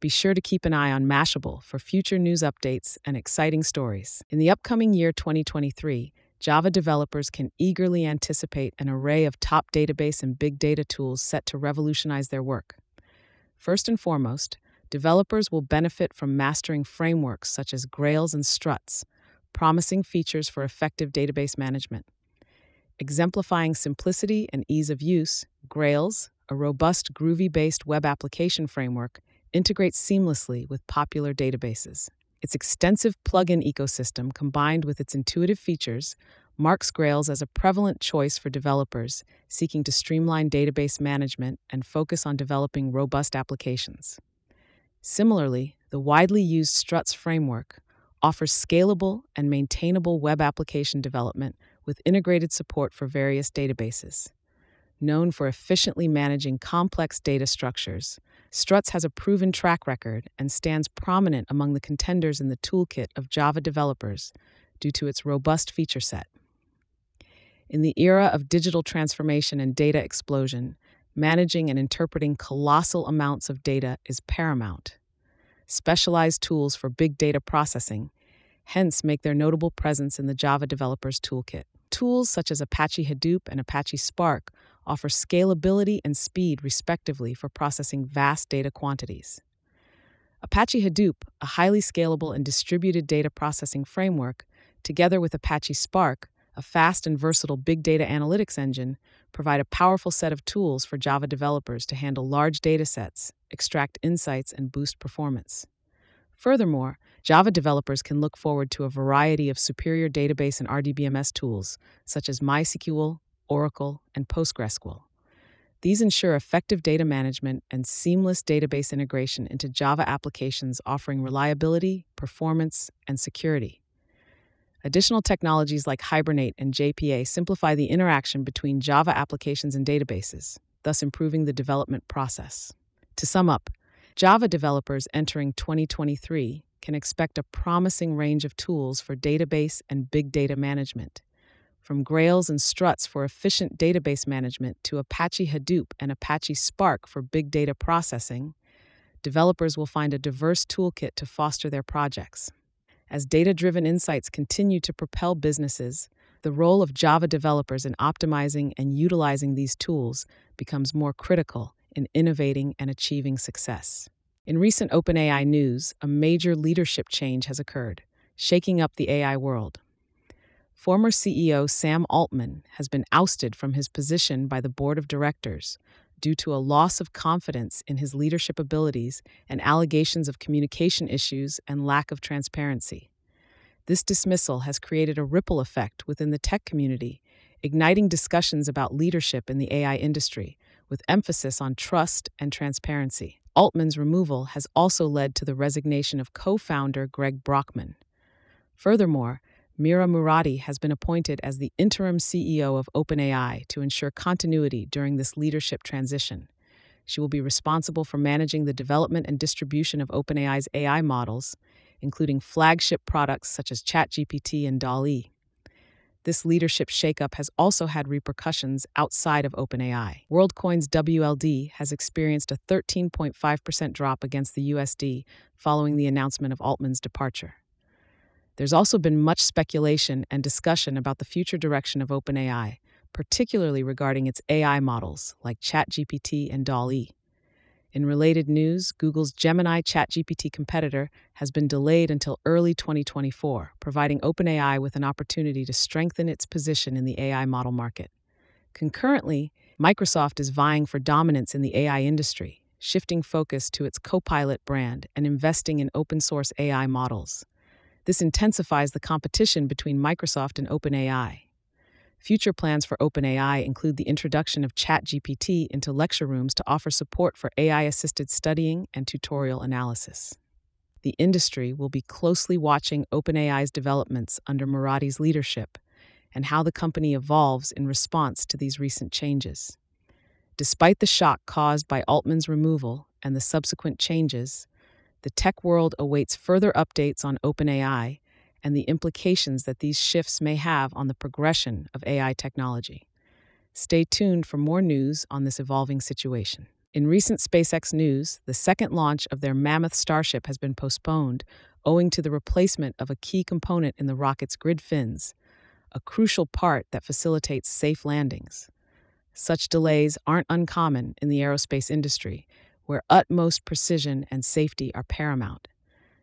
Be sure to keep an eye on Mashable for future news updates and exciting stories. In the upcoming year 2023, Java developers can eagerly anticipate an array of top database and big data tools set to revolutionize their work. First and foremost, developers will benefit from mastering frameworks such as Grails and Struts, promising features for effective database management. Exemplifying simplicity and ease of use, Grails, a robust Groovy based web application framework, integrates seamlessly with popular databases. Its extensive plugin ecosystem, combined with its intuitive features, marks Grails as a prevalent choice for developers seeking to streamline database management and focus on developing robust applications. Similarly, the widely used Struts framework offers scalable and maintainable web application development with integrated support for various databases. Known for efficiently managing complex data structures, Struts has a proven track record and stands prominent among the contenders in the toolkit of Java developers due to its robust feature set. In the era of digital transformation and data explosion, managing and interpreting colossal amounts of data is paramount. Specialized tools for big data processing hence make their notable presence in the Java Developers Toolkit. Tools such as Apache Hadoop and Apache Spark offer scalability and speed, respectively, for processing vast data quantities. Apache Hadoop, a highly scalable and distributed data processing framework, together with Apache Spark, a fast and versatile big data analytics engine, provide a powerful set of tools for Java developers to handle large datasets, extract insights, and boost performance. Furthermore, Java developers can look forward to a variety of superior database and RDBMS tools, such as MySQL, Oracle, and PostgreSQL. These ensure effective data management and seamless database integration into Java applications offering reliability, performance, and security. Additional technologies like Hibernate and JPA simplify the interaction between Java applications and databases, thus improving the development process. To sum up, Java developers entering 2023 can expect a promising range of tools for database and big data management. From Grails and Struts for efficient database management to Apache Hadoop and Apache Spark for big data processing, developers will find a diverse toolkit to foster their projects. As data driven insights continue to propel businesses, the role of Java developers in optimizing and utilizing these tools becomes more critical in innovating and achieving success. In recent OpenAI news, a major leadership change has occurred, shaking up the AI world. Former CEO Sam Altman has been ousted from his position by the board of directors due to a loss of confidence in his leadership abilities and allegations of communication issues and lack of transparency. This dismissal has created a ripple effect within the tech community, igniting discussions about leadership in the AI industry, with emphasis on trust and transparency. Altman's removal has also led to the resignation of co founder Greg Brockman. Furthermore, Mira Murati has been appointed as the interim CEO of OpenAI to ensure continuity during this leadership transition. She will be responsible for managing the development and distribution of OpenAI's AI models, including flagship products such as ChatGPT and DALL-E. This leadership shakeup has also had repercussions outside of OpenAI. WorldCoin's WLD has experienced a 13.5% drop against the USD following the announcement of Altman's departure. There's also been much speculation and discussion about the future direction of OpenAI, particularly regarding its AI models like ChatGPT and DALL-E. In related news, Google's Gemini ChatGPT competitor has been delayed until early 2024, providing OpenAI with an opportunity to strengthen its position in the AI model market. Concurrently, Microsoft is vying for dominance in the AI industry, shifting focus to its Copilot brand and investing in open source AI models. This intensifies the competition between Microsoft and OpenAI. Future plans for OpenAI include the introduction of ChatGPT into lecture rooms to offer support for AI assisted studying and tutorial analysis. The industry will be closely watching OpenAI's developments under Murati's leadership and how the company evolves in response to these recent changes. Despite the shock caused by Altman's removal and the subsequent changes, the tech world awaits further updates on OpenAI and the implications that these shifts may have on the progression of AI technology. Stay tuned for more news on this evolving situation. In recent SpaceX news, the second launch of their Mammoth Starship has been postponed owing to the replacement of a key component in the rocket's grid fins, a crucial part that facilitates safe landings. Such delays aren't uncommon in the aerospace industry, where utmost precision and safety are paramount.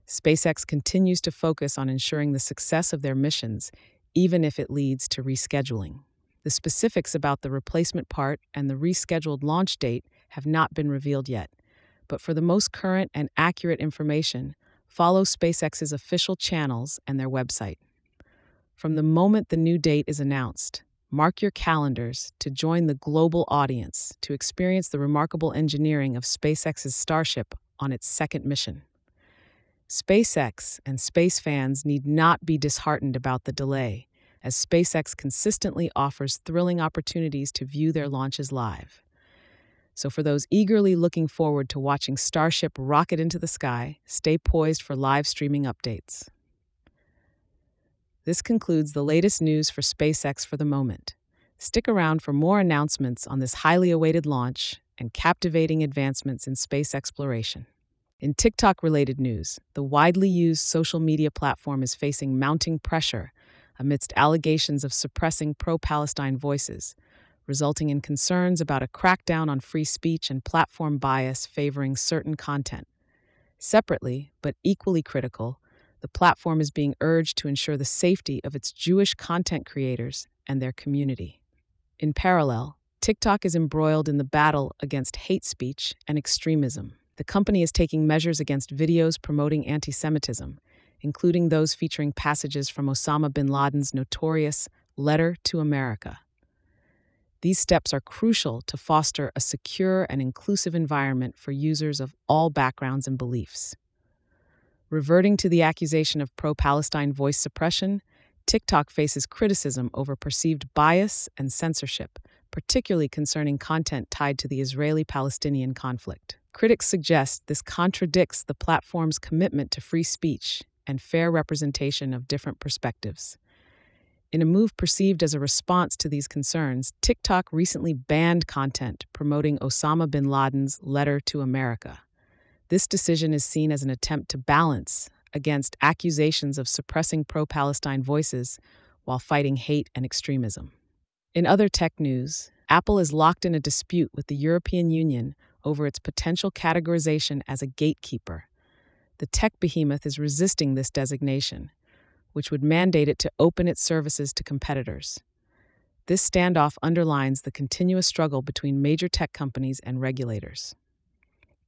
SpaceX continues to focus on ensuring the success of their missions, even if it leads to rescheduling. The specifics about the replacement part and the rescheduled launch date have not been revealed yet, but for the most current and accurate information, follow SpaceX's official channels and their website. From the moment the new date is announced, Mark your calendars to join the global audience to experience the remarkable engineering of SpaceX's Starship on its second mission. SpaceX and space fans need not be disheartened about the delay, as SpaceX consistently offers thrilling opportunities to view their launches live. So, for those eagerly looking forward to watching Starship rocket into the sky, stay poised for live streaming updates. This concludes the latest news for SpaceX for the moment. Stick around for more announcements on this highly awaited launch and captivating advancements in space exploration. In TikTok related news, the widely used social media platform is facing mounting pressure amidst allegations of suppressing pro Palestine voices, resulting in concerns about a crackdown on free speech and platform bias favoring certain content. Separately, but equally critical, the platform is being urged to ensure the safety of its Jewish content creators and their community. In parallel, TikTok is embroiled in the battle against hate speech and extremism. The company is taking measures against videos promoting anti Semitism, including those featuring passages from Osama bin Laden's notorious Letter to America. These steps are crucial to foster a secure and inclusive environment for users of all backgrounds and beliefs. Reverting to the accusation of pro Palestine voice suppression, TikTok faces criticism over perceived bias and censorship, particularly concerning content tied to the Israeli Palestinian conflict. Critics suggest this contradicts the platform's commitment to free speech and fair representation of different perspectives. In a move perceived as a response to these concerns, TikTok recently banned content promoting Osama bin Laden's letter to America. This decision is seen as an attempt to balance against accusations of suppressing pro Palestine voices while fighting hate and extremism. In other tech news, Apple is locked in a dispute with the European Union over its potential categorization as a gatekeeper. The tech behemoth is resisting this designation which would mandate it to open its services to competitors. This standoff underlines the continuous struggle between major tech companies and regulators.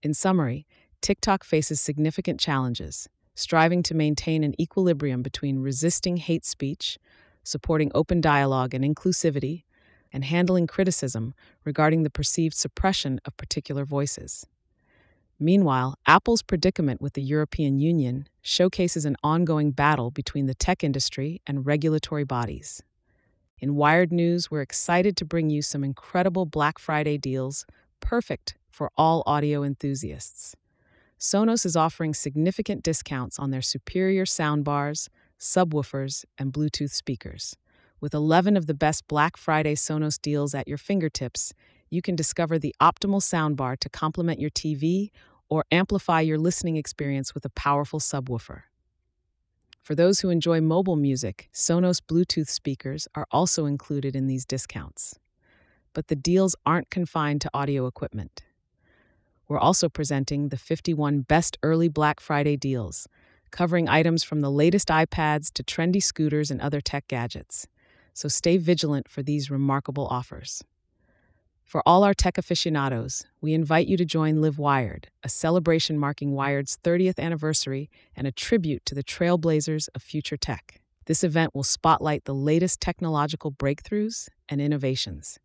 In summary, TikTok faces significant challenges, striving to maintain an equilibrium between resisting hate speech, supporting open dialogue and inclusivity, and handling criticism regarding the perceived suppression of particular voices. Meanwhile, Apple's predicament with the European Union showcases an ongoing battle between the tech industry and regulatory bodies. In Wired News, we're excited to bring you some incredible Black Friday deals perfect for all audio enthusiasts. Sonos is offering significant discounts on their superior soundbars, subwoofers, and Bluetooth speakers. With 11 of the best Black Friday Sonos deals at your fingertips, you can discover the optimal soundbar to complement your TV or amplify your listening experience with a powerful subwoofer. For those who enjoy mobile music, Sonos Bluetooth speakers are also included in these discounts. But the deals aren't confined to audio equipment. We're also presenting the 51 Best Early Black Friday deals, covering items from the latest iPads to trendy scooters and other tech gadgets. So stay vigilant for these remarkable offers. For all our tech aficionados, we invite you to join Live Wired, a celebration marking Wired's 30th anniversary and a tribute to the trailblazers of future tech. This event will spotlight the latest technological breakthroughs and innovations.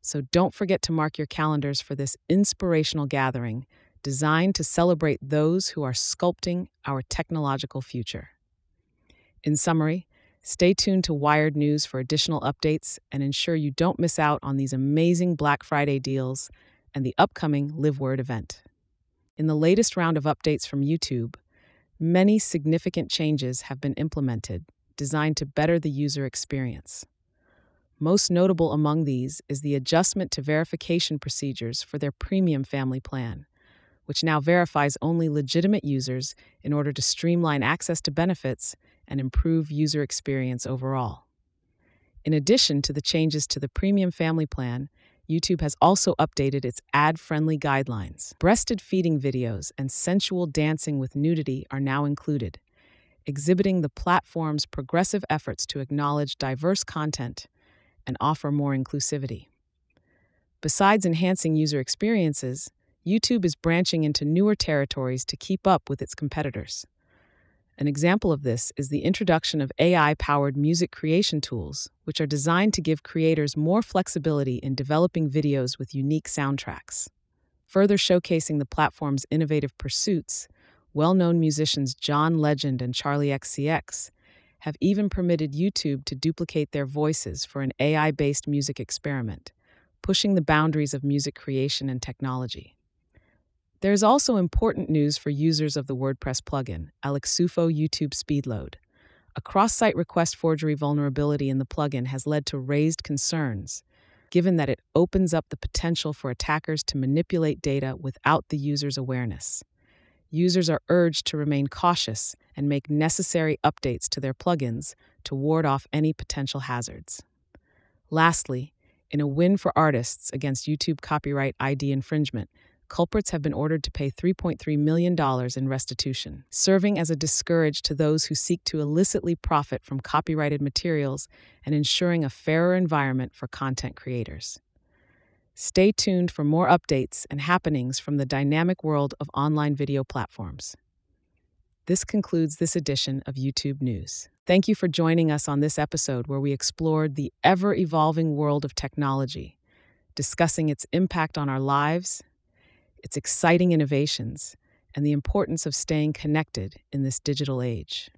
So don't forget to mark your calendars for this inspirational gathering designed to celebrate those who are sculpting our technological future. In summary, Stay tuned to Wired News for additional updates and ensure you don't miss out on these amazing Black Friday deals and the upcoming Live Wired event. In the latest round of updates from YouTube, many significant changes have been implemented designed to better the user experience. Most notable among these is the adjustment to verification procedures for their premium family plan, which now verifies only legitimate users in order to streamline access to benefits and improve user experience overall. In addition to the changes to the premium family plan, YouTube has also updated its ad friendly guidelines. Breasted feeding videos and sensual dancing with nudity are now included, exhibiting the platform's progressive efforts to acknowledge diverse content and offer more inclusivity. Besides enhancing user experiences, YouTube is branching into newer territories to keep up with its competitors. An example of this is the introduction of AI powered music creation tools, which are designed to give creators more flexibility in developing videos with unique soundtracks. Further showcasing the platform's innovative pursuits, well known musicians John Legend and Charli XCX have even permitted YouTube to duplicate their voices for an AI based music experiment, pushing the boundaries of music creation and technology. There is also important news for users of the WordPress plugin, Alexufo YouTube Speedload. A cross site request forgery vulnerability in the plugin has led to raised concerns, given that it opens up the potential for attackers to manipulate data without the user's awareness. Users are urged to remain cautious and make necessary updates to their plugins to ward off any potential hazards. Lastly, in a win for artists against YouTube copyright ID infringement, culprits have been ordered to pay $3.3 million in restitution, serving as a discourage to those who seek to illicitly profit from copyrighted materials and ensuring a fairer environment for content creators. Stay tuned for more updates and happenings from the dynamic world of online video platforms. This concludes this edition of YouTube News. Thank you for joining us on this episode where we explored the ever evolving world of technology, discussing its impact on our lives, its exciting innovations, and the importance of staying connected in this digital age.